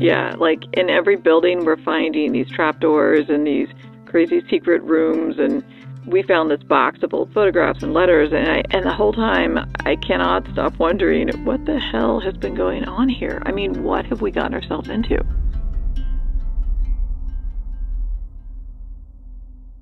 Yeah, like in every building, we're finding these trapdoors and these crazy secret rooms and we found this box of old photographs and letters, and I, and the whole time I cannot stop wondering what the hell has been going on here. I mean, what have we gotten ourselves into?